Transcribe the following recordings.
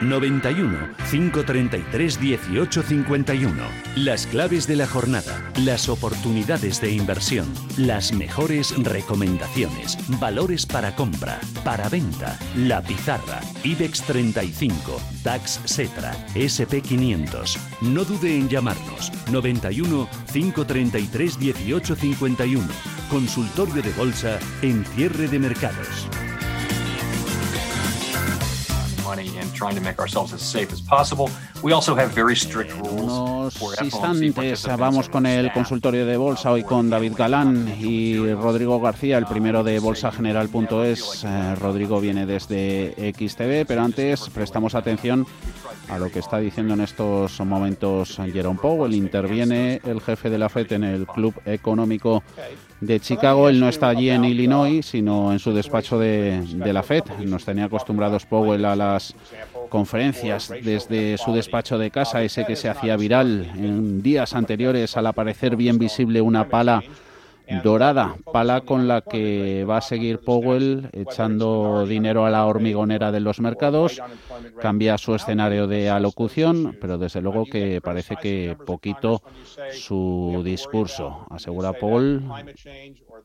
91 533 1851. Las claves de la jornada, las oportunidades de inversión, las mejores recomendaciones, valores para compra, para venta, la pizarra, IBEX 35, DAX Setra, SP 500. No dude en llamarnos 91 533 1851. Consultorio de bolsa en cierre de mercados. Unos instantes vamos con el consultorio de bolsa hoy con David Galán y Rodrigo García, el primero de bolsageneral.es. Eh, Rodrigo viene desde XTV, pero antes prestamos atención a lo que está diciendo en estos momentos Jerome Powell. Interviene el jefe de la FED en el Club Económico de Chicago. Él no está allí en Illinois, sino en su despacho de, la FED. Nos tenía acostumbrados Powell a las conferencias desde su despacho de casa, ese que se hacía viral en días anteriores al aparecer bien visible una pala dorada, pala con la que va a seguir Powell echando dinero a la hormigonera de los mercados, cambia su escenario de alocución, pero desde luego que parece que poquito su discurso. Asegura Powell,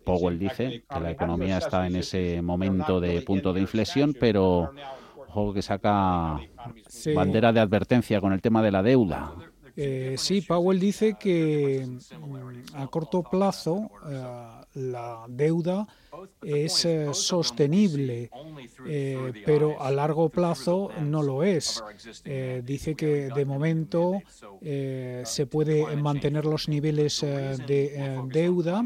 Powell dice que la economía está en ese momento de punto de inflexión, pero ojo que saca bandera de advertencia con el tema de la deuda. Eh, sí, Powell dice que mm, a corto plazo eh, la deuda es eh, sostenible, pero a largo plazo no lo es. dice que de momento se puede mantener los niveles de deuda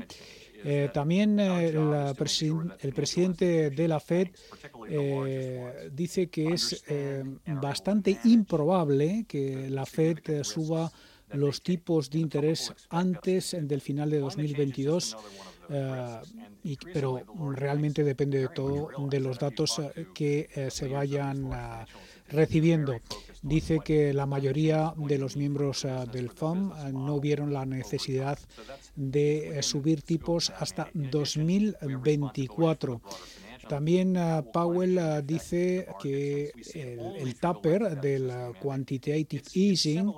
eh, también eh, el presidente de la Fed eh, dice que es bastante improbable que la Fed suba los tipos de interés antes del final de 2022. pero realmente depende de todo de los datos que se vayan recibiendo. Dice que la mayoría de los miembros del FOM no vieron la necesidad de eh, subir tipos hasta 2024. También uh, Powell uh, dice que el, el, taper del quantitative easing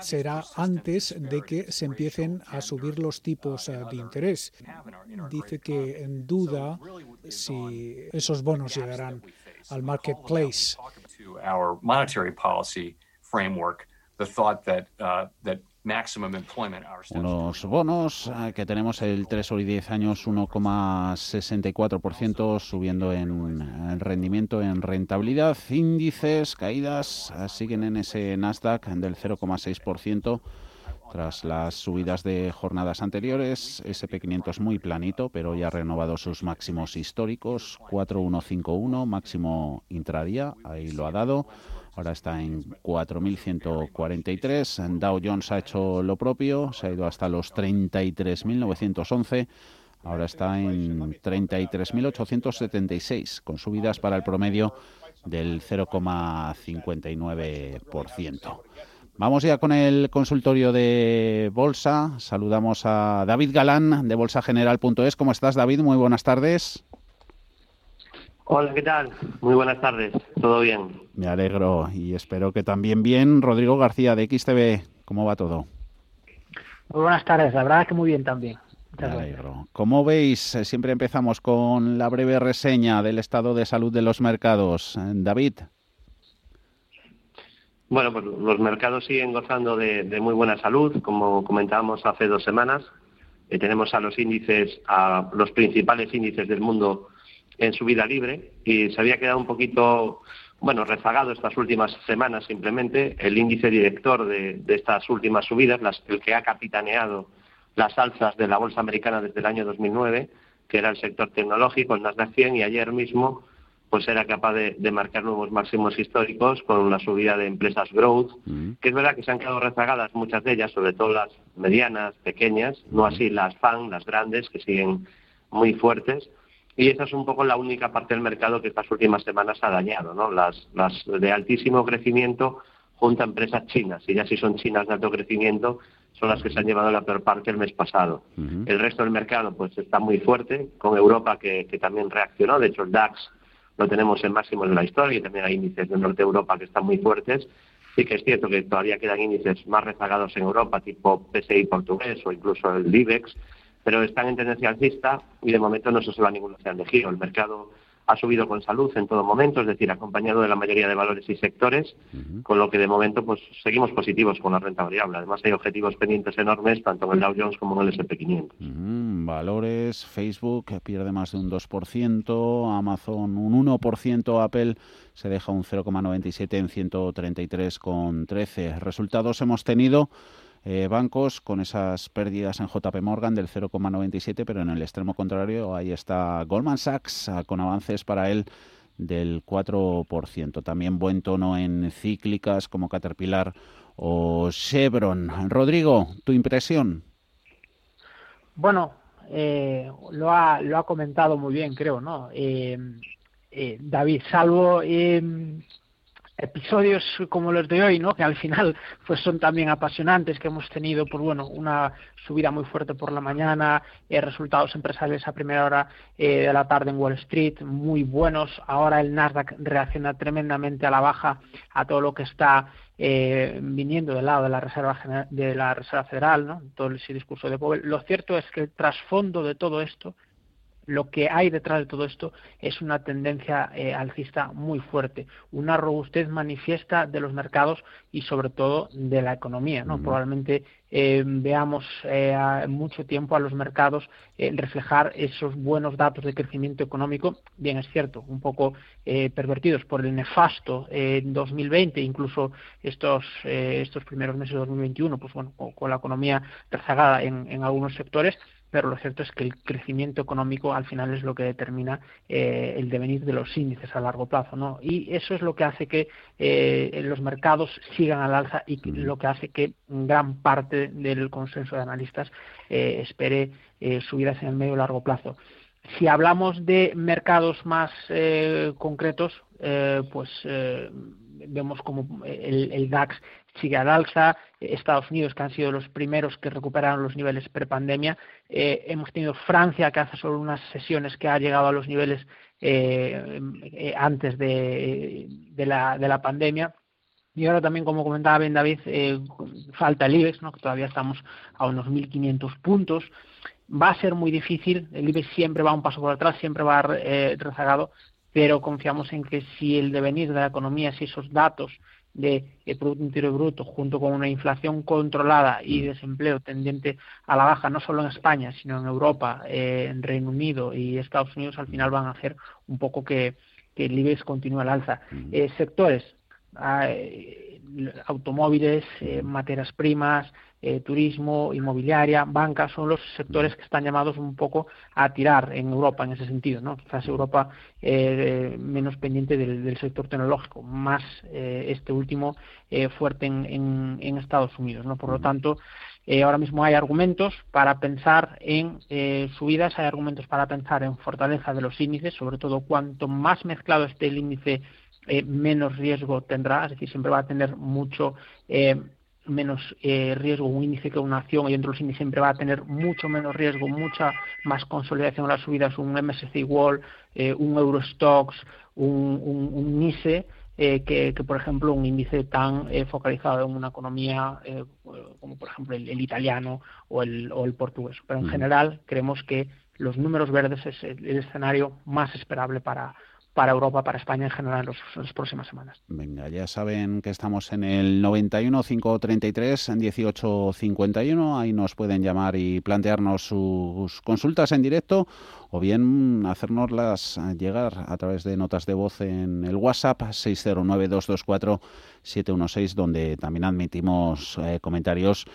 será antes de que se empiecen a subir los tipos de interés. Dice que en duda si esos bonos llegarán al marketplace. Unos bonos eh, que tenemos el 3 y 10 años 1,64% subiendo en rendimiento, en rentabilidad. Índices, caídas eh, siguen en ese Nasdaq del 0,6%. Tras las subidas de jornadas anteriores, SP500 muy planito, pero ya ha renovado sus máximos históricos, 4151, máximo intradía, ahí lo ha dado ahora está en 4.143. Dow Jones ha hecho lo propio, se ha ido hasta los 33.911. Ahora está en 33.876, con subidas para el promedio del 0,59%. Vamos ya con el consultorio de Bolsa. Saludamos a David Galán de bolsageneral.es. ¿Cómo estás, David? Muy buenas tardes. Hola, ¿qué tal? Muy buenas tardes. ¿Todo bien? Me alegro y espero que también bien. Rodrigo García de XTV, ¿cómo va todo? Muy buenas tardes, la verdad que muy bien también. Me alegro. ¿Cómo veis? Eh, siempre empezamos con la breve reseña del estado de salud de los mercados. Eh, David. Bueno, pues los mercados siguen gozando de, muy buena salud, como comentábamos hace dos semanas. Eh, tenemos a los índices, a los principales índices del mundo en su vida libre y se había quedado un poquito, bueno, rezagado estas últimas semanas simplemente. El índice director de, estas últimas subidas, el que ha capitaneado las alzas de la bolsa americana desde el año 2009, que era el sector tecnológico, el Nasdaq 100, y ayer mismo pues era capaz de, marcar nuevos máximos históricos con una subida de empresas growth, mm. que es verdad que se han quedado rezagadas muchas de ellas, sobre todo las medianas, pequeñas, no así las FAN, las grandes, que siguen muy fuertes. Y esa es un poco la única parte del mercado que estas últimas semanas ha dañado, ¿no? Las, las de altísimo crecimiento junto a empresas chinas, y ya si son chinas de alto crecimiento, son las que se han llevado la peor parte el mes pasado. El resto del mercado pues está muy fuerte, con Europa que, que también reaccionó, de hecho el DAX lo tenemos en máximos de la historia y también hay índices de Norte Europa que están muy fuertes. Sí que es cierto que todavía quedan índices más rezagados en Europa, tipo PSI portugués o incluso el IBEX, pero están en tendencia alcista y de momento no se observa ningún océano de giro. El mercado ha subido con salud en todo momento, es decir, acompañado de la mayoría de valores y sectores, con lo que de momento pues seguimos positivos con la renta variable. Además hay objetivos pendientes enormes tanto en el Dow Jones como en el S&P 500. valores, Facebook pierde más de un 2%, Amazon un 1%, Apple se deja un 0,97 en 133,13. Resultados hemos tenido eh, bancos con esas pérdidas en JP Morgan del 0,97, pero en el extremo contrario ahí está Goldman Sachs ah, con avances para él del 4%. También buen tono en cíclicas como Caterpillar o Chevron. Rodrigo, tu impresión. Bueno, eh, lo, ha, lo ha comentado muy bien, creo, ¿no? Eh, David, salvo episodios como los de hoy, ¿no? que al final pues son también apasionantes, que hemos tenido pues bueno, una subida muy fuerte por la mañana, eh, resultados empresariales a primera hora eh, de la tarde en Wall Street muy buenos, ahora el Nasdaq reacciona tremendamente a la baja a todo lo que está eh, viniendo del lado de la Reserva de la Reserva Federal, ¿no? todo ese discurso de Powell. Lo cierto es que el trasfondo de todo esto lo que hay detrás de todo esto es una tendencia eh, alcista muy fuerte, una robustez manifiesta de los mercados y sobre todo de la economía. ¿no? Probablemente eh, veamos eh, mucho tiempo a los mercados reflejar esos buenos datos de crecimiento económico, bien es cierto, un poco pervertidos por el nefasto 2020, incluso estos, estos primeros meses de 2021, pues bueno, con, la economía rezagada en algunos sectores, pero lo cierto es que el crecimiento económico al final es lo que determina eh, el devenir de los índices a largo plazo, ¿no? Y eso es lo que hace que eh, los mercados sigan al alza y lo que hace que gran parte del consenso de analistas eh, espere subidas en el medio y largo plazo. Si hablamos de mercados más concretos, pues vemos como el, DAX sigue al alza, Estados Unidos, que han sido los primeros que recuperaron los niveles prepandemia, eh, hemos tenido Francia, que hace solo unas sesiones que ha llegado a los niveles eh, eh, antes de, la, de la pandemia, y ahora también, como comentaba bien David, falta el IBEX, ¿no? que todavía estamos a unos 1.500 puntos. Va a ser muy difícil, el IBEX siempre va un paso por atrás, siempre va rezagado, pero confiamos en que si el devenir de la economía, si esos datos de Producto Interior Bruto junto con una inflación controlada y mm. desempleo tendiente a la baja, no solo en España, sino en Europa, eh, en Reino Unido y Estados Unidos, al final van a hacer un poco que, el IBEX continúe al alza. Mm. Eh, sectores, ah, eh, automóviles, materias primas, eh, turismo, inmobiliaria, banca, son los sectores que están llamados un poco a tirar en Europa en ese sentido, ¿no? Quizás Europa eh, menos pendiente del, sector tecnológico, más eh, este último fuerte en, Estados Unidos, ¿no? Por lo tanto, ahora mismo hay argumentos para pensar en subidas, hay argumentos para pensar en fortaleza de los índices, sobre todo cuanto más mezclado esté el índice, menos riesgo tendrá, es decir, siempre va a tener mucho menos eh, riesgo un índice que una acción y dentro de los índices siempre va a tener mucho menos riesgo, subidas más consolidación en las subidas, un MSCI World, eh, un Eurostox, un, un, NICE, eh, que, por ejemplo un índice tan focalizado en una economía como por ejemplo el, italiano o el, o el, portugués. Pero en general creemos que los números verdes es el escenario más esperable para, para Europa, para España en general en, las próximas semanas. Venga, ya saben que estamos en el 91 533 en 1851. Ahí nos pueden llamar y plantearnos sus consultas en directo o bien hacernoslas llegar a través de notas de voz en el WhatsApp 609 224 716, donde también admitimos eh, comentarios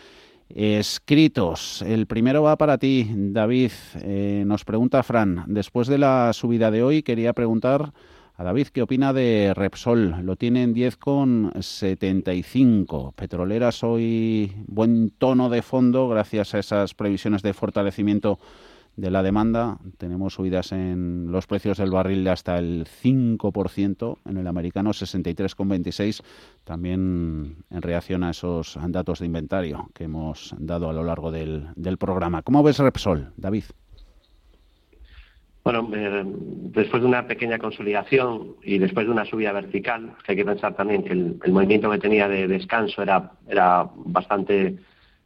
escritos. El primero va para ti, David. Eh, nos pregunta Fran, después de la subida de hoy, quería preguntar A David, ¿qué opina de Repsol? Lo tiene en 10,75. Petroleras hoy buen tono de fondo gracias a esas previsiones de fortalecimiento de la demanda. Tenemos subidas en los precios del barril de hasta el 5%, en el americano 63,26, también en reacción a esos datos de inventario que hemos dado a lo largo del, del programa. ¿Cómo ves Repsol, David? Bueno, eh, después de una pequeña consolidación y después de una subida vertical, que hay que pensar también que el, el movimiento que tenía de descanso era, era bastante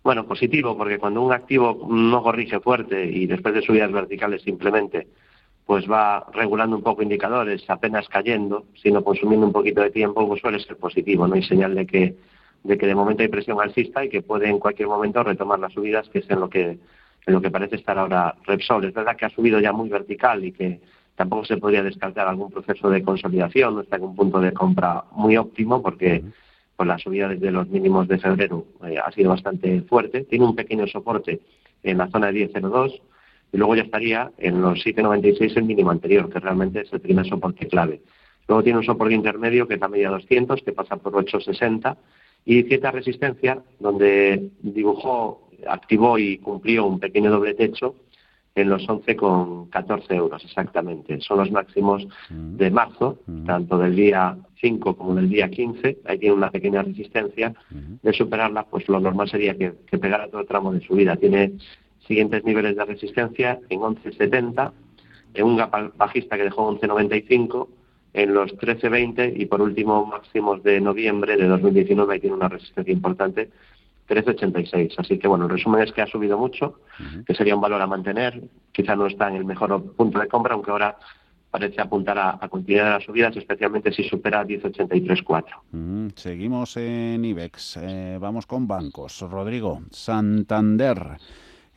bueno, positivo, porque cuando un activo no corrige fuerte y después de subidas verticales simplemente, pues va regulando un poco indicadores, apenas cayendo, sino consumiendo un poquito de tiempo, pues suele ser positivo, no hay señal de que de que de momento hay presión alcista y que puede en cualquier momento retomar las subidas, que es en lo que en lo que parece estar ahora Repsol. Es verdad que ha subido ya muy vertical y que tampoco se podría descartar algún proceso de consolidación, no está en un punto de compra muy óptimo porque la subida desde los mínimos de febrero eh, ha sido bastante fuerte. Tiene un pequeño soporte en la zona de 10.02 y luego ya estaría en los 7.96 el mínimo anterior, que realmente es el primer soporte clave. Luego tiene un soporte intermedio que es la media 200, que pasa por 8.60 y cierta resistencia donde dibujó, activó y cumplió un pequeño doble techo en los 11,14 euros exactamente. Son los máximos mm. de marzo, mm. tanto del día 5 como del día 15. Ahí tiene una pequeña resistencia. Mm. De superarla, pues lo normal sería que, que pegara todo el tramo de subida. Tiene siguientes niveles de resistencia en 11,70, en un gap bajista que dejó 11,95, en los 13,20 y por último máximos de noviembre de 2019 ahí tiene una resistencia importante 13,86. Así que, bueno, el resumen es que ha subido mucho, que sería un valor a mantener. Quizá no está en el mejor punto de compra, aunque ahora parece apuntar a, a continuidad de las subidas, especialmente si supera 10,83,4. seguimos en IBEX. Eh, vamos con bancos. Rodrigo, Santander.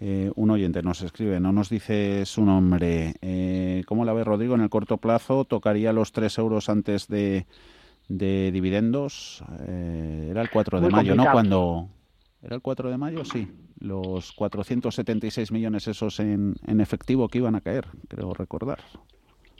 Eh, un oyente nos escribe, no nos dice su nombre. Eh, ¿Cómo la ve Rodrigo? En el corto plazo tocaría los 3 euros antes de, de dividendos. era el 4 de mayo, ¿no? Cuando, ¿Era el 4 de mayo? Sí. Los 476 millones esos en, en efectivo que iban a caer, creo recordar.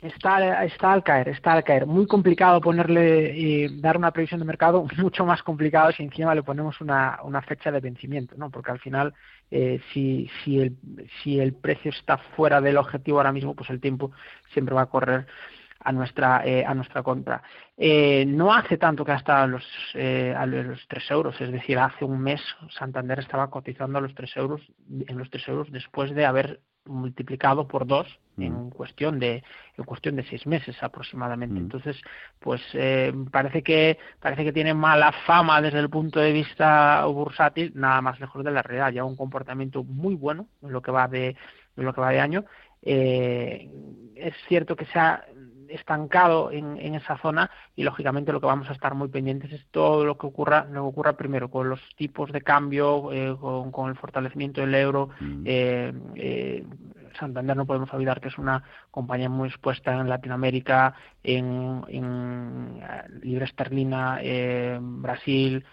Está, está al caer, está al caer. Muy complicado ponerle y dar una previsión de mercado, mucho más complicado si encima le ponemos una, una fecha de vencimiento, ¿no? Porque al final, eh, si, si, el, si el precio está fuera del objetivo ahora mismo, pues el tiempo siempre va a correr a nuestra eh, a nuestra contra. Eh, no hace tanto que hasta los, eh, a los 3 euros, es decir, hace un mes Santander estaba cotizando a los 3 euros, en los 3 euros después de haber multiplicado por dos en mm. cuestión de en cuestión de seis meses aproximadamente mm. entonces pues eh, parece que parece que tiene mala fama desde el punto de vista bursátil nada más lejos de la realidad ya un comportamiento muy bueno en lo que va de en lo que va de año eh, es cierto que se ha estancado en, en, esa zona y lógicamente lo que vamos a estar muy pendientes es todo lo que ocurra lo que ocurra primero con los tipos de cambio eh, con, con, el fortalecimiento del euro mm. eh, eh, Santander no podemos olvidar que es una compañía muy expuesta en Latinoamérica en, en eh, libra esterlina Brasil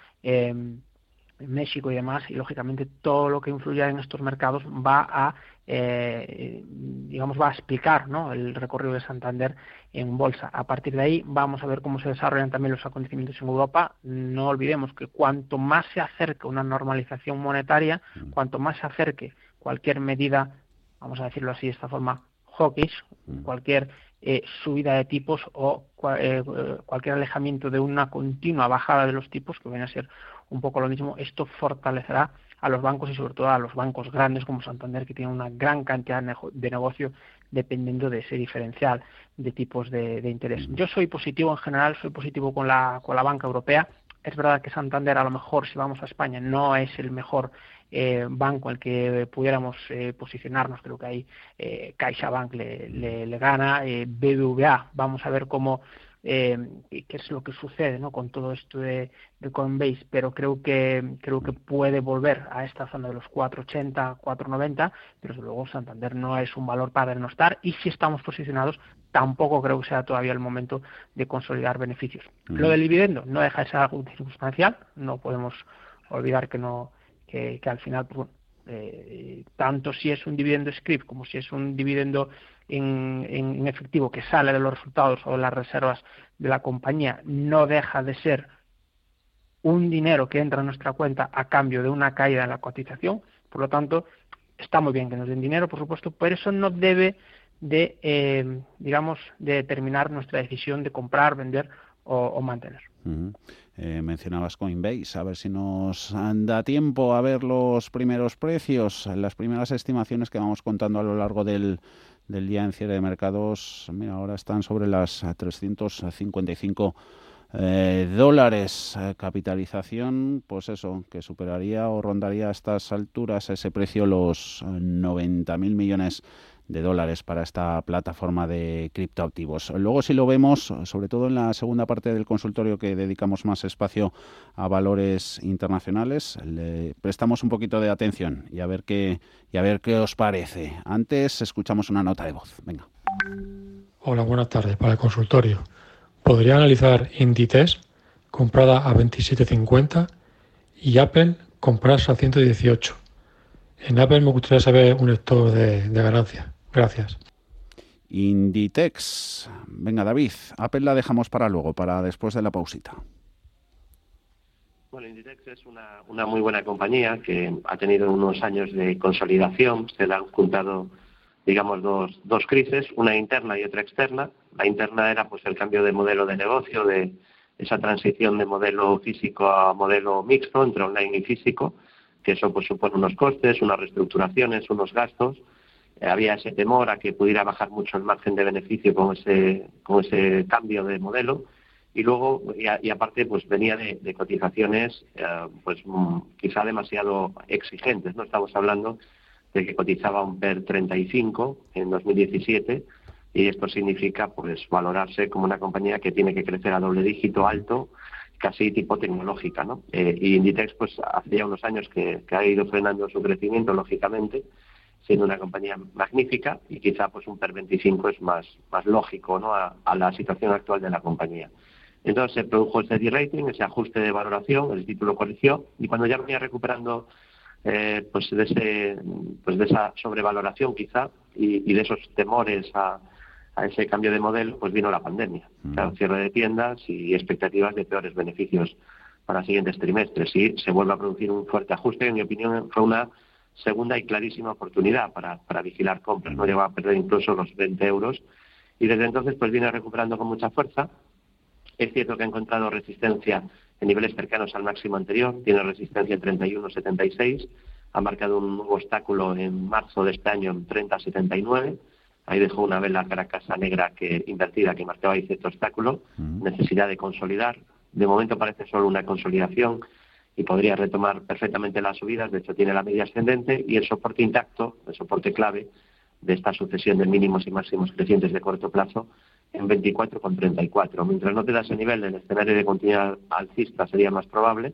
México y demás, y lógicamente todo lo que influya en estos mercados va a, eh, digamos, va a explicar ¿no? el recorrido de Santander en bolsa. A partir de ahí vamos a ver cómo se desarrollan también los acontecimientos en Europa. No olvidemos que cuanto más se acerque una normalización monetaria, mm. cuanto más se acerque cualquier medida, vamos a decirlo así de esta forma, hawkish, mm. cualquier eh, subida de tipos o eh, cualquier alejamiento de una continua bajada de los tipos, que viene a ser un poco lo mismo, esto fortalecerá a los bancos y sobre todo a los bancos grandes como Santander, que tienen una gran cantidad de negocio dependiendo de ese diferencial de tipos de, de, interés. Yo soy positivo en general, soy positivo con la, con la banca europea. Es verdad que Santander a lo mejor, si vamos a España, no es el mejor eh, banco al que pudiéramos eh, posicionarnos. Creo que ahí eh, CaixaBank le, le, le gana, eh, BBVA, vamos a ver cómo eh, qué es lo que sucede ¿no? con todo esto de, de, Coinbase, pero creo que creo que puede volver a esta zona de los 480, 490, pero desde luego Santander no es un valor para no estar y si estamos posicionados tampoco creo que sea todavía el momento de consolidar beneficios. Lo del dividendo no deja de ser algo circunstancial, no podemos olvidar que no que, que al final pues, tanto si es un dividendo script como si es un dividendo en, efectivo que sale de los resultados o de las reservas de la compañía, no deja de ser un dinero que entra en nuestra cuenta a cambio de una caída en la cotización. Por lo tanto, está muy bien que nos den dinero, por supuesto, pero eso no debe de, eh, digamos, de determinar nuestra decisión de comprar, vender o, mantener. Eh, mencionabas Coinbase, a ver si nos da tiempo a ver los primeros precios, las primeras estimaciones que vamos contando a lo largo del, del día en cierre de mercados. Mira, ahora están sobre las 355 eh, dólares. Eh, capitalización, pues eso, que superaría o rondaría a estas alturas ese precio los 90.000 millones dólares para esta plataforma de criptoactivos. Luego, si lo vemos, sobre todo en la segunda parte del consultorio que dedicamos más espacio a valores internacionales, le prestamos un poquito de atención y a ver qué, y a ver qué os parece. Antes escuchamos una nota de voz. Venga. Hola, buenas tardes para el consultorio. Podría analizar Inditex, comprada a 27.50, y Apple, comprarse a 118. En Apple me gustaría saber un stop de, de ganancias. Gracias. Inditex. Venga, David, Apple la dejamos para luego, para después de la pausita. Bueno, Inditex es una, una muy buena compañía que ha tenido unos años de consolidación. Se le han juntado, digamos, dos, dos crisis, una interna y otra externa. La interna era pues el cambio de modelo de negocio, de esa transición de modelo físico a modelo mixto entre online y físico, que eso pues supone unos costes, unas reestructuraciones, unos gastos había ese temor a que pudiera bajar mucho el margen de beneficio con ese, con ese cambio de modelo. Y luego y, aparte pues venía de, cotizaciones eh, pues mm, quizá demasiado exigentes no estamos hablando de que cotizaba un PER 35 en 2017 y esto significa pues valorarse como una compañía que tiene que crecer a doble dígito alto casi tipo tecnológica no eh, y Inditex pues hacía unos años que, que ha ido frenando su crecimiento lógicamente siendo una compañía magnífica y quizá pues un PER 25 es más, más lógico ¿no? a, la situación actual de la compañía. Entonces se produjo ese de-rating, ese ajuste de valoración, el título corrigió y cuando ya venía recuperando eh, pues de ese pues de esa sobrevaloración quizá y, de esos temores a, a, ese cambio de modelo pues vino la pandemia mm. cierre de tiendas y expectativas de peores beneficios para siguientes trimestres y se vuelve a producir un fuerte ajuste en mi opinión fue una segunda y clarísima oportunidad para, para vigilar compras. No llegó a perder incluso los 20 euros y desde entonces pues viene recuperando con mucha fuerza. Es cierto que ha encontrado resistencia en niveles cercanos al máximo anterior, tiene resistencia en 31,76, ha marcado un nuevo obstáculo en marzo de este año en 30,79, ahí dejó una vela caracasa negra que invertida que marcaba ahí cierto obstáculo, necesidad de consolidar, de momento parece solo una consolidación, y podría retomar perfectamente las subidas, de hecho tiene la media ascendente y el soporte intacto, el soporte clave de esta sucesión de mínimos y máximos crecientes de corto plazo en 24,34. Mientras no te das ese nivel, el escenario de continuidad alcista sería más probable.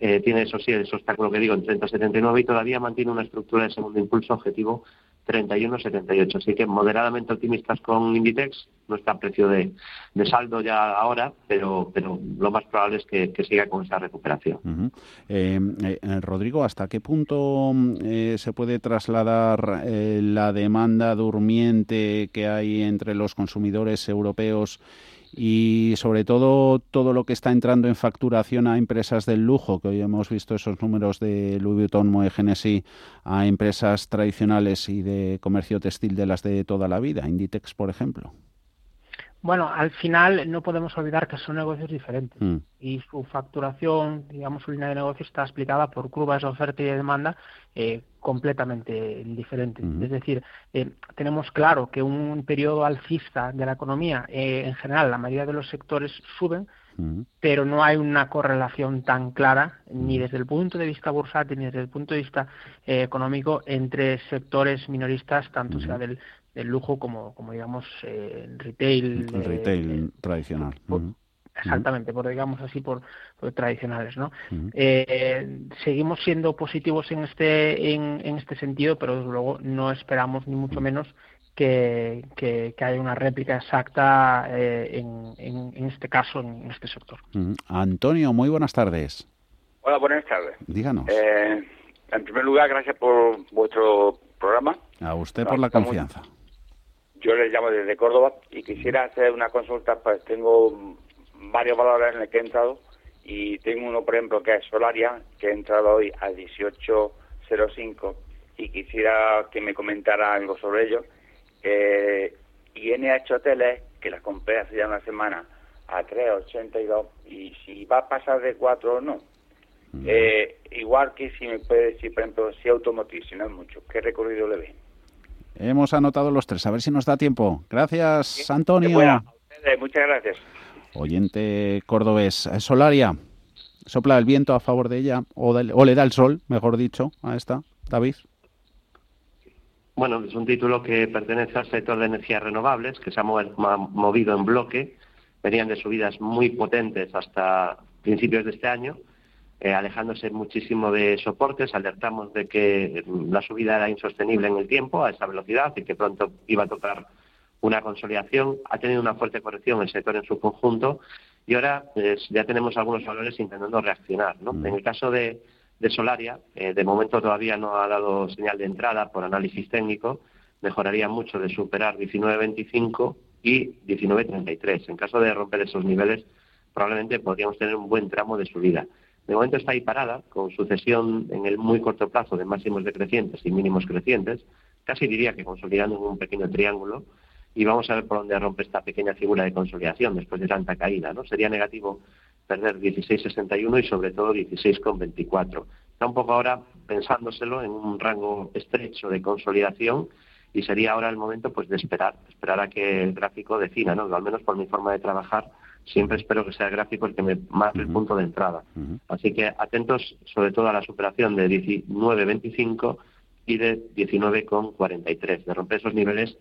Eh, tiene eso sí, ese obstáculo que digo en 30,79 y todavía mantiene una estructura de segundo impulso objetivo 31,78. Así que moderadamente optimistas con Inditex. No está a precio de, saldo ya ahora, pero, pero lo más probable es que, siga con esa recuperación. Eh, eh, Rodrigo, ¿hasta qué punto eh, se puede trasladar la demanda durmiente que hay entre los consumidores europeos? Y sobre todo todo lo que está entrando en facturación a empresas del lujo, que hoy hemos visto esos números de Louis Vuitton, Moe Genesis, a empresas tradicionales y de comercio textil de las de toda la vida, Inditex, por ejemplo. Bueno, al final no podemos olvidar que son negocios diferentes. Mm. y su facturación, digamos, su línea de negocio está explicada por curvas de oferta y de demanda eh, completamente diferentes. Es decir, eh, tenemos claro que un periodo alcista de la economía, eh, en general, la mayoría de los sectores suben, pero no hay una correlación tan clara ni desde el punto de vista bursátil ni desde el punto de vista económico entre sectores minoristas, tanto sea del el lujo como, como digamos, eh, retail. El retail eh, tradicional. Exactamente, por digamos así, por, tradicionales, ¿no? Eh, seguimos siendo positivos en este en, en, este sentido, pero desde luego no esperamos ni mucho menos que, que, haya una réplica exacta en, en, este caso, en este sector. Antonio, muy buenas tardes. Hola, buenas tardes. Díganos. En primer lugar, gracias por vuestro programa. A usted por la confianza. Yo les llamo desde Córdoba y quisiera hacer una consulta, pues tengo varios valores en los que he entrado y tengo uno, por ejemplo, que es Solaria, que he entrado hoy a 18.05 y quisiera que me comentara algo sobre ello. Eh, y NH Hoteles, que la compré hace ya una semana a 3.82 y si va a pasar de 4 o no. Eh, igual que si me puede decir, por ejemplo, si automotriz, si no es mucho, ¿qué recorrido le ve? Hemos anotado los tres, a ver si nos da tiempo. Gracias, Antonio. muchas gracias. Oyente cordobés. Eh, Solaria, ¿sopla el viento a favor de ella o, o le da el sol, mejor dicho, a esta? David. Bueno, es un título que pertenece al sector de energías renovables, que se ha movido en bloque. Venían de subidas muy potentes hasta principios de este año, eh, alejándose muchísimo de soportes. Alertamos de que la subida era insostenible en el tiempo, a esa velocidad, y que pronto iba a tocar una consolidación. Ha tenido una fuerte corrección el sector en su conjunto y ahora ya tenemos algunos valores intentando reaccionar. ¿no? Mm. En el caso de, de Solaria, eh, de momento todavía no ha dado señal de entrada por análisis técnico, mejoraría mucho de superar 19.25 y 19.33. En caso de romper esos niveles, probablemente podríamos tener un buen tramo de subida. De momento está ahí parada, con sucesión en el muy corto plazo de máximos decrecientes y mínimos crecientes, casi diría que consolidando en un pequeño triángulo, y vamos a ver por dónde rompe esta pequeña figura de consolidación después de tanta caída. ¿no? Sería negativo perder 16,61 y sobre todo 16,24. Está un poco ahora pensándoselo en un rango estrecho de consolidación y sería ahora el momento pues de esperar, esperar a que el gráfico defina, ¿no? Al menos por mi forma de trabajar, siempre espero que sea el gráfico el que me marque el punto de entrada. Así que atentos sobre todo a la superación de 19.25 y de 19,43. De romper esos niveles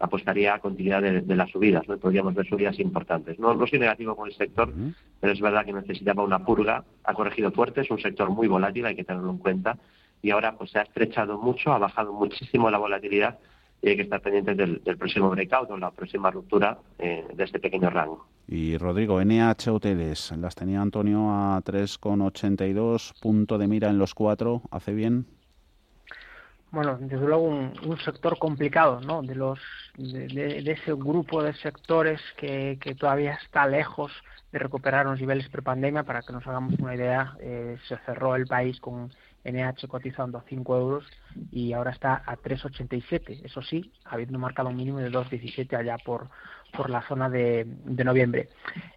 apostaría a continuidad de, las subidas, ¿no? podríamos ver subidas importantes. No, no soy negativo con el sector, pero es verdad que necesitaba una purga, ha corregido fuerte, es un sector muy volátil, hay que tenerlo en cuenta, y ahora pues se ha estrechado mucho, ha bajado muchísimo la volatilidad y hay que estar pendientes del, próximo breakout o la próxima ruptura eh, de este pequeño rango. Y Rodrigo, NH Hoteles, las tenía Antonio a 3,82, punto de mira en los cuatro, ¿hace bien? bueno, desde luego un, sector complicado, ¿no? De los de, ese grupo de sectores que, que, todavía está lejos de recuperar los niveles prepandemia. Para que nos hagamos una idea, eh, se cerró el país con NH cotizando a 5 euros y ahora está a 3,87. Eso sí, habiendo marcado un mínimo de 2,17 allá por por la zona de, noviembre.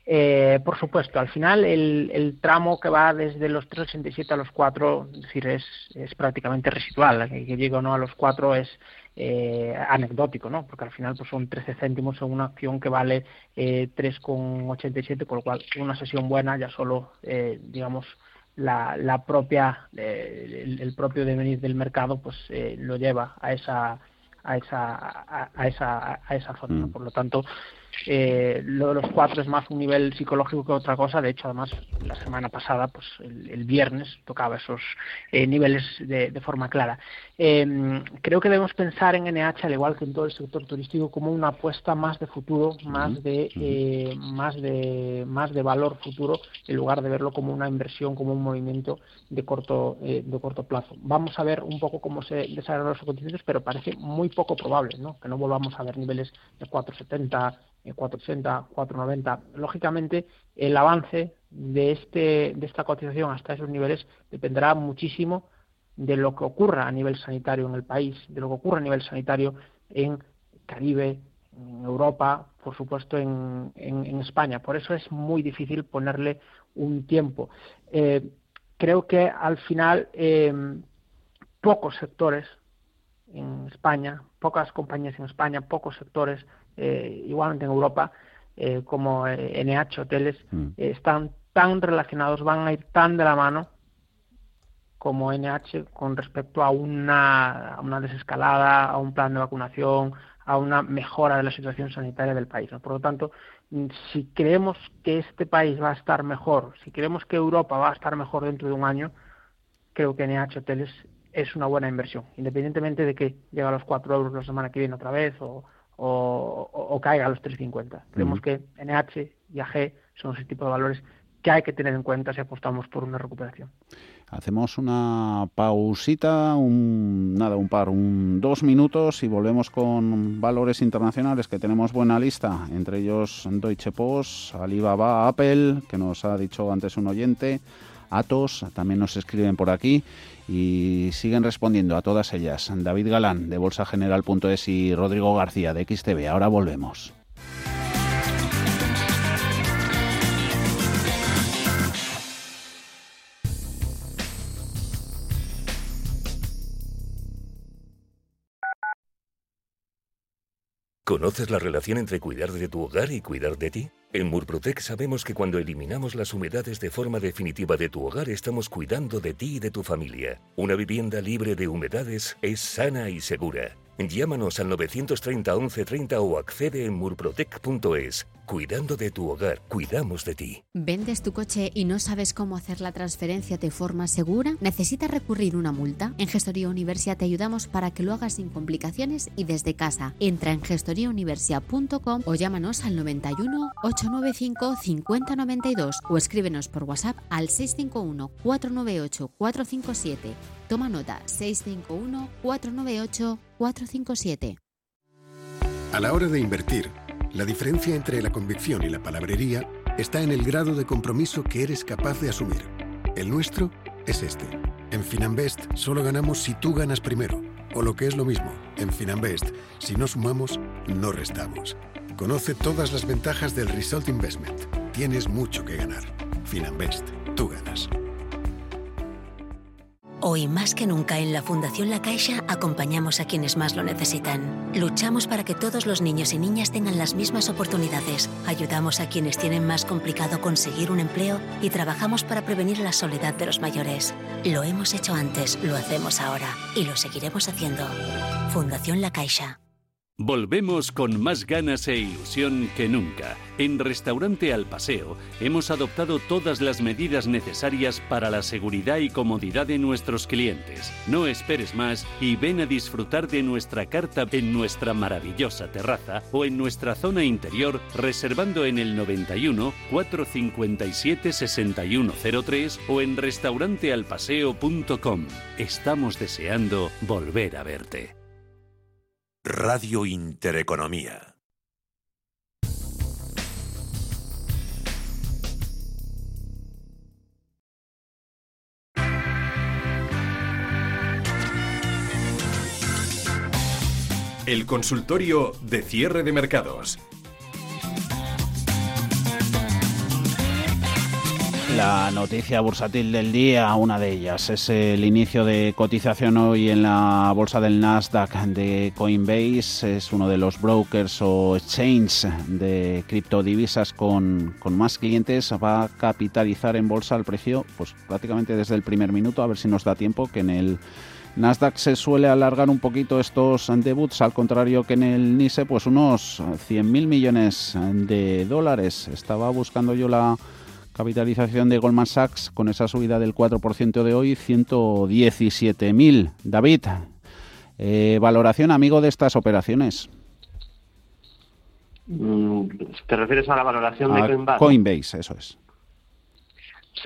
Eh, por supuesto, al final el, tramo que va desde los 3,87 a los 4, es decir, es, es prácticamente residual. Que, que llegue o no a los 4 es eh, anecdótico, ¿no? Porque al final pues son 13 céntimos en una acción que vale eh, 3,87, con lo cual una sesión buena ya solo, eh, digamos, la, la propia, eh, el, propio devenir del mercado pues eh, lo lleva a esa a esa, a, esa, a esa zona. Mm. Por lo tanto, eh, lo de los cuatro es más un nivel psicológico que otra cosa. De hecho, además, la semana pasada, pues el, viernes, tocaba esos eh, niveles de, de, forma clara. Eh, creo que debemos pensar en NH, al igual que en todo el sector turístico, como una apuesta más de futuro, más de, más de, más de valor futuro, en lugar de verlo como una inversión, como un movimiento de corto, de corto plazo. Vamos a ver un poco cómo se desarrollan los acontecimientos, pero parece muy poco probable ¿no? que no volvamos a ver niveles de 470 480, 490. Lógicamente, el avance de, este, de esta cotización hasta esos niveles dependerá muchísimo de lo que ocurra a nivel sanitario en el país, de lo que ocurra a nivel sanitario en Caribe, en Europa, por supuesto en, España. Por eso es muy difícil ponerle un tiempo. Eh, creo que al final eh, pocos sectores en España, pocas compañías en España, pocos sectores eh, igualmente en Europa, eh, como NH eh, Hoteles, mm. están tan relacionados, van a ir tan de la mano como NH con respecto a una, a una desescalada, a un plan de vacunación, a una mejora de la situación sanitaria del país. Por lo tanto, si creemos que este país va a estar mejor, si creemos que Europa va a estar mejor dentro de un año, creo que NH Hoteles es una buena inversión, independientemente de que llegue a los 4 euros la semana que viene otra vez o, o, caiga a los 3,50. Creemos que NH y AG son ese tipo de valores que hay que tener en cuenta si apostamos por una recuperación. Hacemos una pausita, un, nada, un par, un dos minutos y volvemos con valores internacionales que tenemos buena lista, entre ellos Deutsche Post, Alibaba, Apple, que nos ha dicho antes un oyente, Atos, también nos escriben por aquí y siguen respondiendo a todas ellas. David Galán de bolsageneral.es y Rodrigo García de XTV. Ahora volvemos. ¿Conoces la relación entre cuidar de tu hogar y cuidar de ti? En Murprotec sabemos que cuando eliminamos las humedades de forma definitiva de tu hogar estamos cuidando de ti y de tu familia. Una vivienda libre de humedades es sana y segura. Llámanos al 930 1130 o accede en murprotec.es. Cuidando de tu hogar, cuidamos de ti. ¿Vendes tu coche y no sabes cómo hacer la transferencia de forma segura? ¿Necesitas recurrir una multa? En Gestoría Universia te ayudamos para que lo hagas sin complicaciones y desde casa. Entra en gestoriauniversia.com o llámanos al 91 895 5092 o escríbenos por WhatsApp al 651 498 457. Toma nota 651 498 457. A la hora de invertir, la diferencia entre la convicción y la palabrería está en el grado de compromiso que eres capaz de asumir. El nuestro es este. En Finanbest solo ganamos si tú ganas primero. O lo que es lo mismo, en Finanbest, si no sumamos, no restamos. Conoce todas las ventajas del Result Investment. Tienes mucho que ganar. Finanbest, tú ganas. Hoy más que nunca en la Fundación La Caixa acompañamos a quienes más lo necesitan. Luchamos para que todos los niños y niñas tengan las mismas oportunidades. Ayudamos a quienes tienen más complicado conseguir un empleo y trabajamos para prevenir la soledad de los mayores. Lo hemos hecho antes, lo hacemos ahora y lo seguiremos haciendo. Fundación La Caixa. Volvemos con más ganas e ilusión que nunca. En Restaurante Al Paseo hemos adoptado todas las medidas necesarias para la seguridad y comodidad de nuestros clientes. No esperes más y ven a disfrutar de nuestra carta en nuestra maravillosa terraza o en nuestra zona interior reservando en el 91 457 6103 o en restaurantealpaseo.com. Estamos deseando volver a verte. Radio Intereconomía. El consultorio de cierre de mercados La noticia bursátil del día, una de ellas, es el inicio de cotización hoy en la bolsa del Nasdaq de Coinbase. Es uno de los brokers o exchanges de criptodivisas con, con más clientes. Va a capitalizar en bolsa el precio pues prácticamente desde el primer minuto, a ver si nos da tiempo, que en el Nasdaq se suele alargar un poquito estos debuts, al contrario que en el NISE, pues unos 100.000 millones de dólares. Estaba buscando yo la capitalización de Goldman Sachs con esa subida del 4% de hoy, 117.000. David, eh, valoración amigo de estas operaciones. Mm, ¿Te refieres a la valoración de Coinbase? Coinbase, eso es.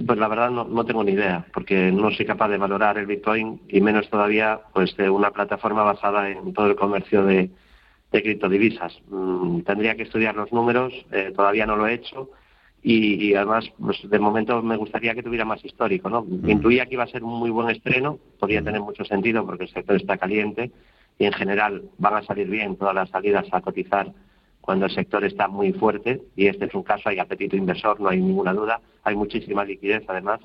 Pues la verdad no, tengo ni idea, porque no soy capaz de valorar el Bitcoin y menos todavía pues de una plataforma basada en todo el comercio de, criptodivisas. Mm, tendría que estudiar los números, eh, todavía no lo he hecho y, además, pues de momento me gustaría que tuviera más histórico, ¿no? Mm. Intuía que iba a ser un muy buen estreno, podría mm. tener mucho sentido porque el sector está caliente y en general van a salir bien todas las salidas a cotizar cuando el sector está muy fuerte y este es un caso, hay apetito inversor, no hay ninguna duda, hay muchísima liquidez además,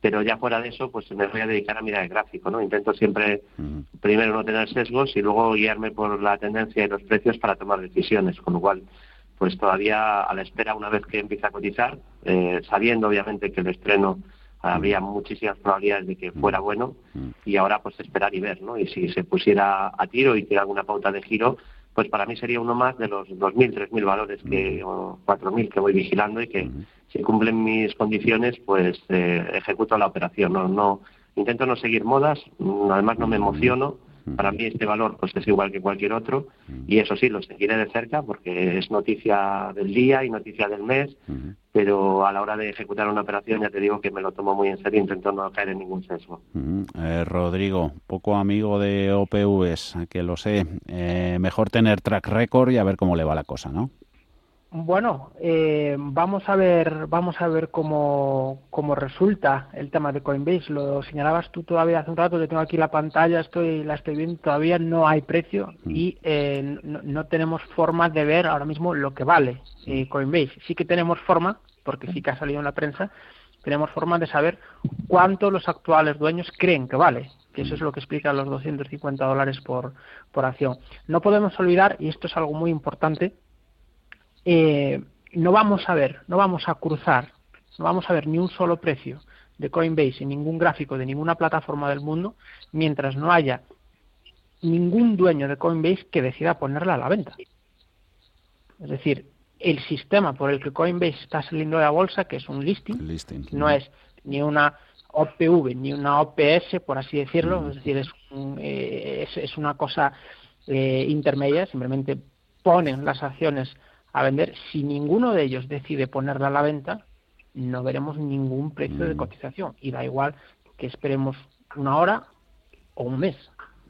pero ya fuera de eso, pues me voy a dedicar a mirar el gráfico, ¿no? Intento siempre mm. primero no tener sesgos y luego guiarme por la tendencia de los precios para tomar decisiones, con lo cual pues todavía a la espera una vez que empiece a cotizar, eh, sabiendo obviamente que el estreno habría muchísimas probabilidades de que fuera bueno y ahora pues esperar y ver, ¿no? Y si se pusiera a tiro y tiene alguna pauta de giro, pues para mí sería uno más de los 2.000, 3.000 valores que, o 4.000 que voy vigilando y que si cumplen mis condiciones, pues eh, ejecuto la operación. No, no Intento no seguir modas, además no me emociono, Para mí este valor pues es igual que cualquier otro y eso sí, lo seguiré de cerca porque es noticia del día y noticia del mes, pero a la hora de ejecutar una operación ya te digo que me lo tomo muy en serio, intento no caer en ningún sesgo. Eh, Rodrigo, poco amigo de OPVs, que lo sé, eh, mejor tener track record y a ver cómo le va la cosa, ¿no? Bueno, eh, vamos a ver, vamos a ver cómo, cómo resulta el tema de Coinbase. Lo señalabas tú todavía hace un rato. Yo tengo aquí la pantalla, estoy, la estoy viendo. Todavía no hay precio mm. y eh, no, tenemos forma de ver ahora mismo lo que vale eh, Coinbase. Sí que tenemos forma, porque sí que ha salido en la prensa, tenemos forma de saber cuánto los actuales dueños creen que vale que eso es lo que explica los 250 dólares por, por acción. No podemos olvidar, y esto es algo muy importante, eh, no vamos a ver, no vamos a cruzar, no vamos a ver ni un solo precio de Coinbase en ningún gráfico de ninguna plataforma del mundo mientras no haya ningún dueño de Coinbase que decida ponerla a la venta. Es decir, el sistema por el que Coinbase está saliendo de la bolsa, que es un listing, no es ni una OPV ni una OPS, por así decirlo, mm. es decir, es, eh, es, una cosa eh, intermedia, simplemente ponen las acciones a vender, si ninguno de ellos decide ponerla a la venta, no veremos ningún precio de mm. cotización. Y da igual que esperemos una hora o un mes.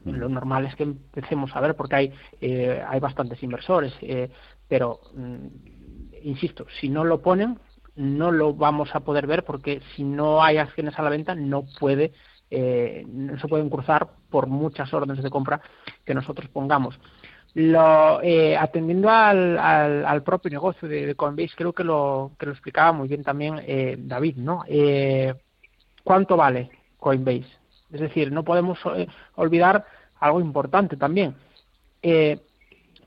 Mm. Lo normal es que empecemos a ver porque hay, eh, hay bastantes inversores, eh, pero mm, insisto, si no lo ponen, no lo vamos a poder ver porque si no hay acciones a la venta, no puede eh, no se pueden cruzar por muchas órdenes de compra que nosotros pongamos. Lo, eh, atendiendo al, al, propio negocio de, Coinbase, creo que lo, que lo explicaba muy bien también eh, David, ¿no? Eh, ¿Cuánto vale Coinbase? Es decir, no podemos olvidar algo importante también.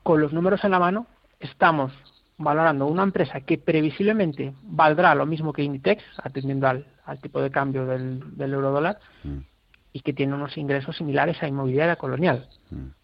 con los números en la mano, estamos valorando una empresa que previsiblemente valdrá lo mismo que Inditex, atendiendo al, tipo de cambio del, del euro dólar, mm. y que tiene unos ingresos similares a inmobiliaria colonial. Mm.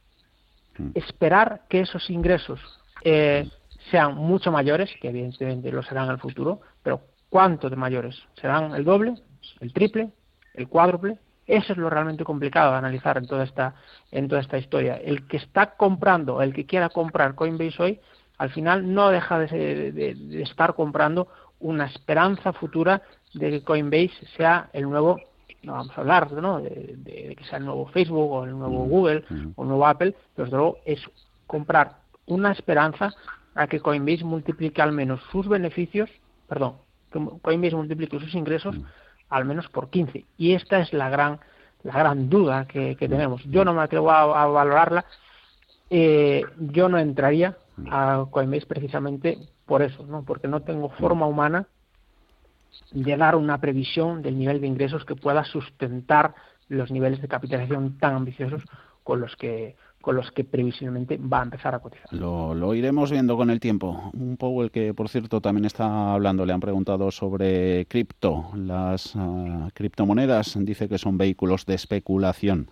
Mm. esperar que esos ingresos eh, sean mucho mayores, que evidentemente lo serán en el futuro, pero ¿cuánto de mayores? ¿Serán el doble, el triple, el cuádruple? Eso es lo realmente complicado de analizar en toda esta, en toda esta historia. El que está comprando, el que quiera comprar Coinbase hoy, al final no deja de estar comprando una esperanza futura de que Coinbase sea el nuevo no vamos a hablar ¿no? de, que sea el nuevo Facebook o el nuevo Google o el nuevo Apple, pero desde luego es comprar una esperanza a que Coinbase multiplique al menos sus beneficios, perdón, que Coinbase multiplique sus ingresos al menos por 15. Y esta es la gran, la gran duda que, tenemos. Yo no me atrevo a, valorarla. Eh, yo no entraría a Coinbase precisamente por eso, ¿no? porque no tengo forma humana de dar una previsión del nivel de ingresos que pueda sustentar los niveles de capitalización tan ambiciosos con los que con los que previsiblemente va a empezar a cotizar. Lo, iremos viendo con el tiempo. Un Powell que, por cierto, también está hablando, le han preguntado sobre cripto. Las ah, criptomonedas dice que son vehículos de especulación,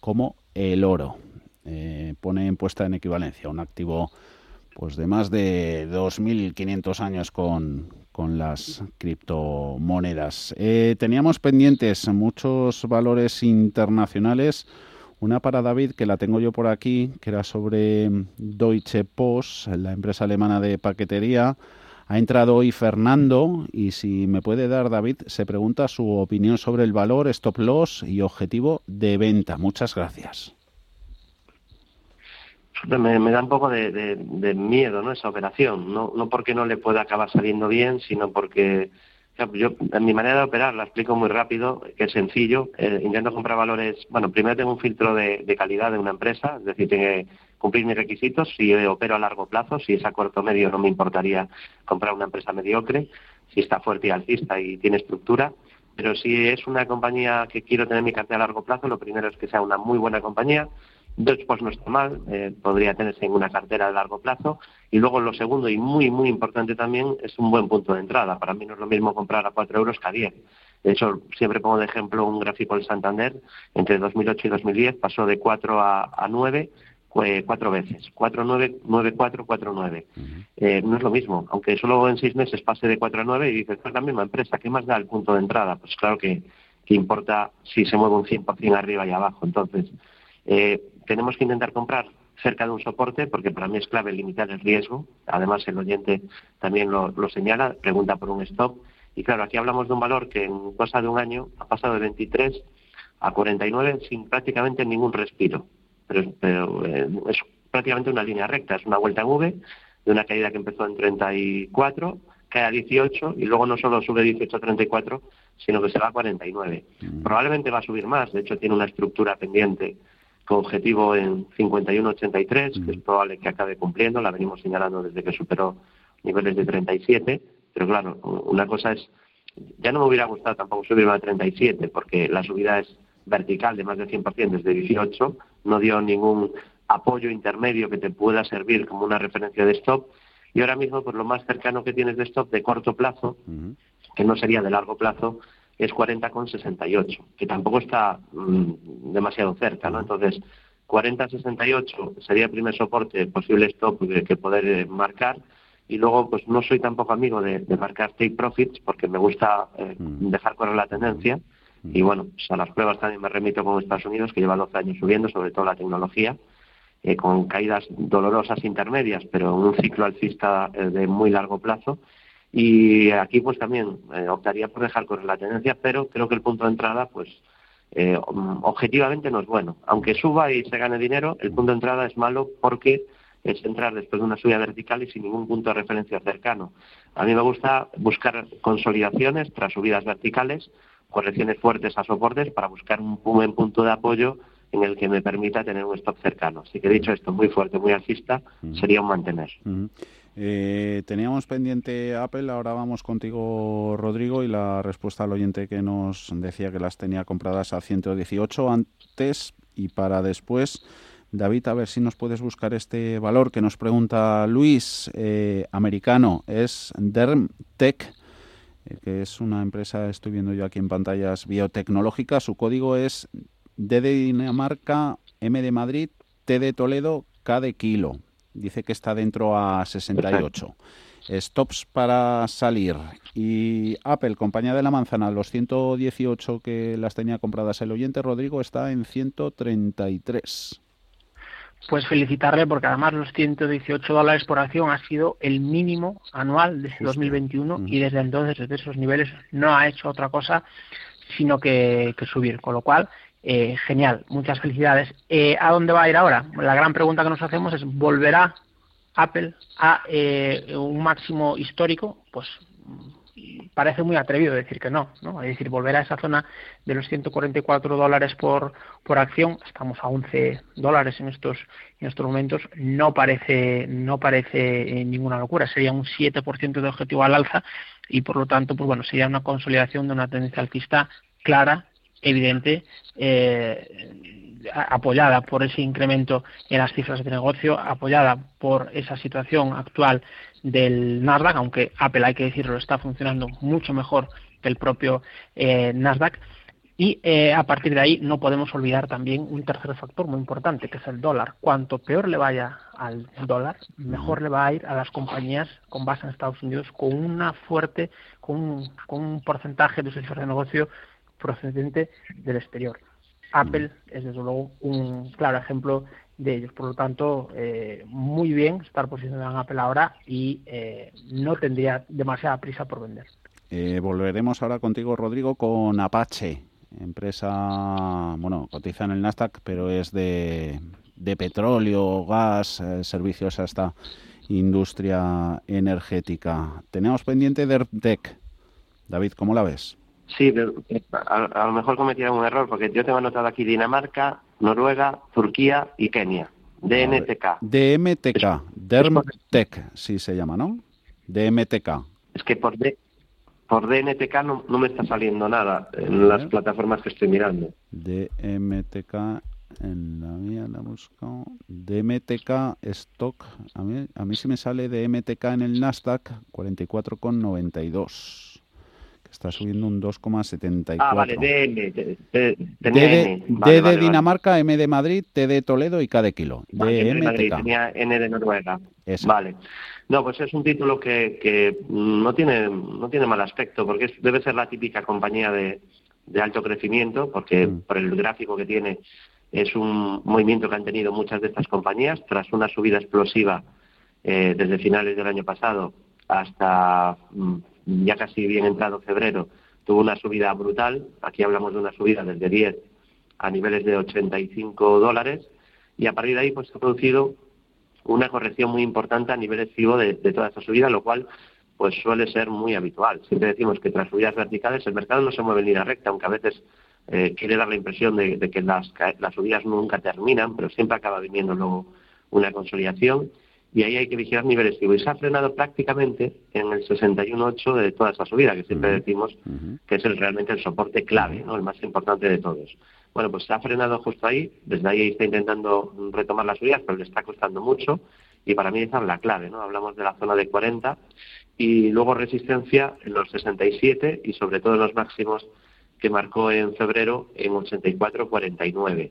como el oro. Eh, pone en puesta en equivalencia un activo pues de más de 2.500 años con, con las criptomonedas. Eh, teníamos pendientes muchos valores internacionales. Una para David, que la tengo yo por aquí, que era sobre Deutsche Post, la empresa alemana de paquetería. Ha entrado hoy Fernando y si me puede dar, David, se pregunta su opinión sobre el valor, stop loss y objetivo de venta. Muchas gracias me, da un poco de, miedo ¿no? esa operación, no, no porque no le pueda acabar saliendo bien, sino porque yo en mi manera de operar la explico muy rápido, que es sencillo, eh, intento comprar valores, bueno, primero tengo un filtro de, calidad de una empresa, es decir, tiene que cumplir mis requisitos, si opero a largo plazo, si es a corto medio no me importaría comprar una empresa mediocre, si está fuerte y alcista y tiene estructura, pero si es una compañía que quiero tener mi cartera a largo plazo, lo primero es que sea una muy buena compañía, Después no está mal, eh, podría tenerse en una cartera de largo plazo. Y luego lo segundo y muy, muy importante también es un buen punto de entrada. Para mí no es lo mismo comprar a 4 euros que a 10. De hecho, siempre pongo de ejemplo un gráfico del Santander. Entre 2008 y 2010 pasó de 4 a, 9 cuatro veces. 4, 9, 9, 4, 4, 9. no es lo mismo. Aunque solo en seis meses pase de 4 a 9 y dices, es la misma empresa, ¿qué más da el punto de entrada? Pues claro que, que importa si se mueve un 100% arriba y abajo. Entonces, Eh, tenemos que intentar comprar cerca de un soporte porque para mí es clave limitar el riesgo. Además, el oyente también lo, lo señala, pregunta por un stop. Y claro, aquí hablamos de un valor que en cosa de un año ha pasado de 23 a 49 sin prácticamente ningún respiro. Pero, pero eh, es prácticamente una línea recta, es una vuelta en V de una caída que empezó en 34, cae a 18 y luego no solo sube 18 a 34, sino que se va a 49. Mm. Probablemente va a subir más, de hecho tiene una estructura pendiente con objetivo en 51-83, que es probable que acabe cumpliendo, la venimos señalando desde que superó niveles de 37, pero claro, una cosa es, ya no me hubiera gustado tampoco subirme a 37, porque la subida es vertical de más del 100% desde 18, no dio ningún apoyo intermedio que te pueda servir como una referencia de stop. Y ahora mismo, pues lo más cercano que tienes de stop de corto plazo, que no sería de largo plazo, es 40,68, que tampoco está mm, demasiado cerca, ¿no? Entonces, 40,68 sería el primer soporte posible stop que, poder eh, marcar. Y luego, pues no soy tampoco amigo de, marcar take profits porque me gusta eh, dejar correr la tendencia. Y bueno, pues a las pruebas también me remito con Estados Unidos, que lleva 12 años subiendo, sobre todo la tecnología, eh, con caídas dolorosas intermedias, pero un ciclo alcista de muy largo plazo. Y aquí pues también eh, optaría por dejar correr la tendencia, pero creo que el punto de entrada pues objetivamente no es bueno. Aunque suba y se gane dinero, el punto de entrada es malo porque es entrar después de una subida vertical y sin ningún punto de referencia cercano. A mí me gusta buscar consolidaciones tras subidas verticales correcciones fuertes a soportes para buscar un buen punto de apoyo en el que me permita tener un stop cercano. Así que dicho esto, muy fuerte, muy alcista, sería un mantener. Eh, teníamos pendiente Apple, ahora vamos contigo Rodrigo y la respuesta al oyente que nos decía que las tenía compradas a 118 antes y para después. David, a ver si nos puedes buscar este valor que nos pregunta Luis, eh, americano, es DermTech eh, que es una empresa, estoy viendo yo aquí en pantallas, biotecnológica. Su código es D de Dinamarca, M de Madrid, T de Toledo, K de Kilo. Dice que está dentro a 68. Stops para salir. Y Apple, compañía de la manzana, los 118 que las tenía compradas el oyente, Rodrigo, está en 133 pues felicitarle porque además los 118 dólares por acción ha sido el mínimo anual desde 2021 y desde entonces, desde esos niveles, no ha hecho otra cosa sino que, subir. Con lo cual, eh, genial, muchas felicidades. Eh, ¿A dónde va a ir ahora? La gran pregunta que nos hacemos es, ¿volverá Apple a eh, un máximo histórico? Pues parece muy atrevido decir que no, ¿no? Es decir, volver a esa zona de los 144 dólares por, por acción, estamos a 11 dólares en estos, en estos momentos, no parece, no parece eh, ninguna locura, sería un 7% de objetivo al alza y por lo tanto, pues bueno, sería una consolidación de una tendencia alcista clara, evidente, eh, apoyada por ese incremento en las cifras de negocio, apoyada por esa situación actual del Nasdaq, aunque Apple, hay que decirlo, está funcionando mucho mejor que el propio eh, Nasdaq. Y eh, a partir de ahí no podemos olvidar también un tercer factor muy importante, que es el dólar. Cuanto peor le vaya al dólar, mejor le va a ir a las compañías con base en Estados Unidos con una fuerte, con un, con un porcentaje de sus cifras de negocio procedente del exterior. Apple es desde luego un claro ejemplo de ellos. Por lo tanto, eh, muy bien estar posicionado en Apple ahora y eh, no tendría demasiada prisa por vender. Eh, volveremos ahora contigo, Rodrigo, con Apache, empresa, bueno, cotiza en el Nasdaq, pero es de, de petróleo, gas, servicios a esta industria energética. Tenemos pendiente DERTEC. David, ¿cómo la ves? Sí, a, lo mejor cometieron un error porque yo tengo anotado aquí Dinamarca, Noruega, Turquía y Kenia. DNTK. DMTK. DermTech, sí se llama, ¿no? DMTK. Es que por, por DNTK no, me está saliendo nada en las plataformas que estoy mirando. DMTK en la mía la busco. DMTK Stock. A mí, a mí sí me sale DMTK en el Nasdaq 44,92 está subiendo un 2,74. Ah, vale, D, de, Dinamarca, M de Madrid, T de Toledo y K de Kilo. Vale, Madrid, tenía N de Noruega. Vale. No, pues es un título que, que no tiene no tiene mal aspecto, porque debe ser la típica compañía de, de alto crecimiento, porque mm. por el gráfico que tiene Es un movimiento que han tenido muchas de estas compañías tras una subida explosiva eh, desde finales del año pasado hasta mm, ya casi bien entrado febrero. Tuvo una subida brutal. Aquí hablamos de una subida desde 10 a niveles de 85 dólares y a partir de ahí pues se ha producido una corrección muy importante a nivel excesivo de, toda esta subida, lo cual pues suele ser muy habitual. Siempre decimos que tras subidas verticales el mercado no se mueve en línea recta, aunque a veces eh, quiere dar la impresión de, que las, las, subidas nunca terminan, pero siempre acaba viniendo luego una consolidación y ahí hay que vigilar niveles y se ha frenado prácticamente en el 61.8 de toda esa subida, que siempre decimos que es el, realmente el soporte clave, ¿no? el más importante de todos. Bueno, pues se ha frenado justo ahí, desde ahí está intentando retomar las subidas, pero le está costando mucho y para mí esa es la clave, ¿no? Hablamos de la zona de 40 y luego resistencia en los 67 y sobre todo en los máximos que marcó en febrero en 84-49.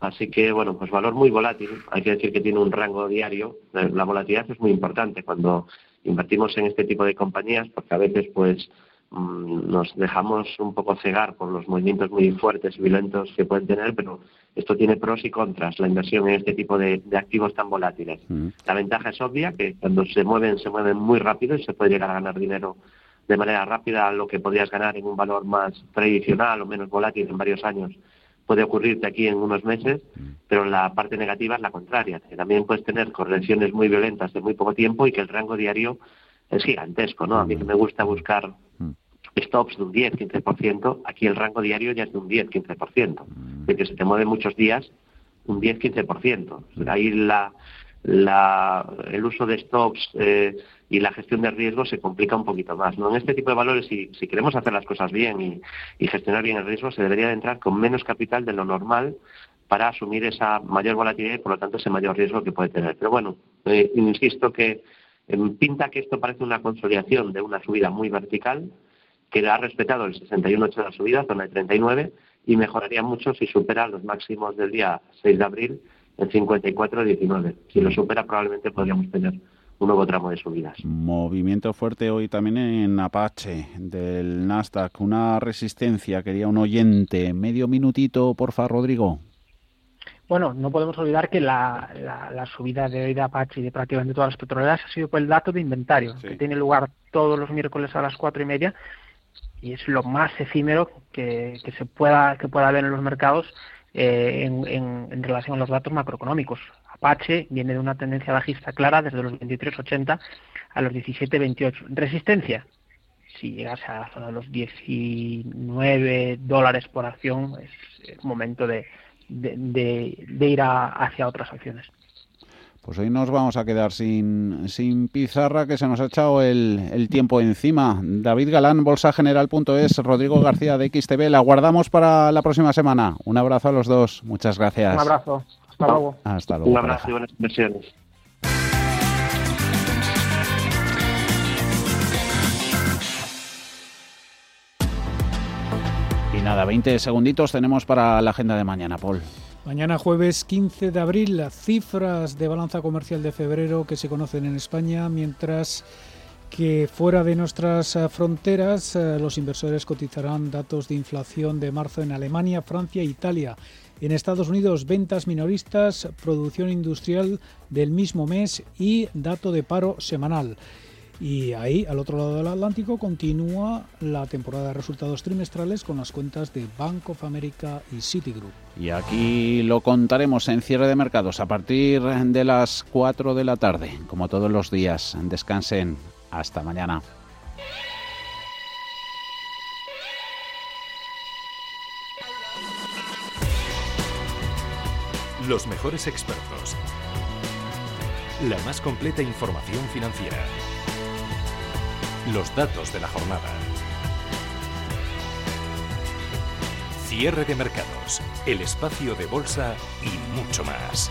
Así que, bueno, pues valor muy volátil. Hay que decir que tiene un rango diario. La volatilidad es muy importante cuando invertimos en este tipo de compañías porque a veces, pues, Mm, nos dejamos un poco cegar por los movimientos muy fuertes y violentos que pueden tener, pero esto tiene pros y contras, la inversión en este tipo de, activos tan volátiles. Mm. La ventaja es obvia, que cuando se mueven, se mueven muy rápido y se puede llegar a ganar dinero de manera rápida, a lo que podrías ganar en un valor más tradicional o menos volátil en varios años puede ocurrirte aquí en unos meses, pero la parte negativa es la contraria, que también puedes tener correcciones muy violentas de muy poco tiempo y que el rango diario es gigantesco, ¿no? A mí que me gusta buscar stops de un 10-15%, aquí el rango diario ya es de un 10-15%. Mm. De que se te mueve muchos días, un 10-15%. Ahí la, la, el uso de stops eh, y la gestión de riesgo se complica un poquito más. ¿no? En este tipo de valores, si, si queremos hacer las cosas bien y, gestionar bien el riesgo, se debería de entrar con menos capital de lo normal para asumir esa mayor volatilidad y, por lo tanto, ese mayor riesgo que puede tener. Pero bueno, eh, insisto que eh, pinta que esto parece una consolidación de una subida muy vertical, que ha respetado el 61.8 de la subida, zona de 39, y mejoraría mucho si supera los máximos del día 6 de abril en 54.19. Si lo supera, probablemente podríamos tener un nuevo tramo de subidas. Movimiento fuerte hoy también en Apache del Nasdaq. Una resistencia, quería un oyente. Medio minutito, porfa, Rodrigo. Bueno, no podemos olvidar que la, la, subida de hoy de Apache y de prácticamente todas las petroleras ha sido por el dato de inventario, que tiene lugar todos los miércoles a las cuatro y media y es lo más efímero que, se pueda que pueda haber en los mercados eh, en, en, relación a los datos macroeconómicos. Apache viene de una tendencia bajista clara desde los 23.80 a los 17.28. Resistencia, si llegase a la zona de los 19 dólares por acción, es momento de, de, ir hacia otras acciones. Pues hoy nos vamos a quedar sin, sin pizarra, que se nos ha echado el, tiempo encima. David Galán, bolsageneral.es, Rodrigo García de XTV. La guardamos para la próxima semana. Un abrazo a los dos. Muchas gracias. Un abrazo. Hasta luego. Hasta luego. Un abrazo y buenas inversiones. Y nada, 20 segunditos tenemos para la agenda de mañana, Paul. Mañana jueves 15 de abril, las cifras de balanza comercial de febrero que se conocen en España, mientras que fuera de nuestras eh, fronteras eh, los inversores cotizarán datos de inflación de marzo en Alemania, Francia e Italia. En Estados Unidos, ventas minoristas, producción industrial del mismo mes y dato de paro semanal. Y ahí, al otro lado del Atlántico, continúa la temporada de resultados trimestrales con las cuentas de Bank of America y Citigroup. Y aquí lo contaremos en cierre de mercados a partir de las 4 de la tarde, como todos los días. Descansen. Hasta mañana. Los mejores expertos. La más completa información financiera los datos de la jornada. Cierre de mercados, el espacio de bolsa y mucho más.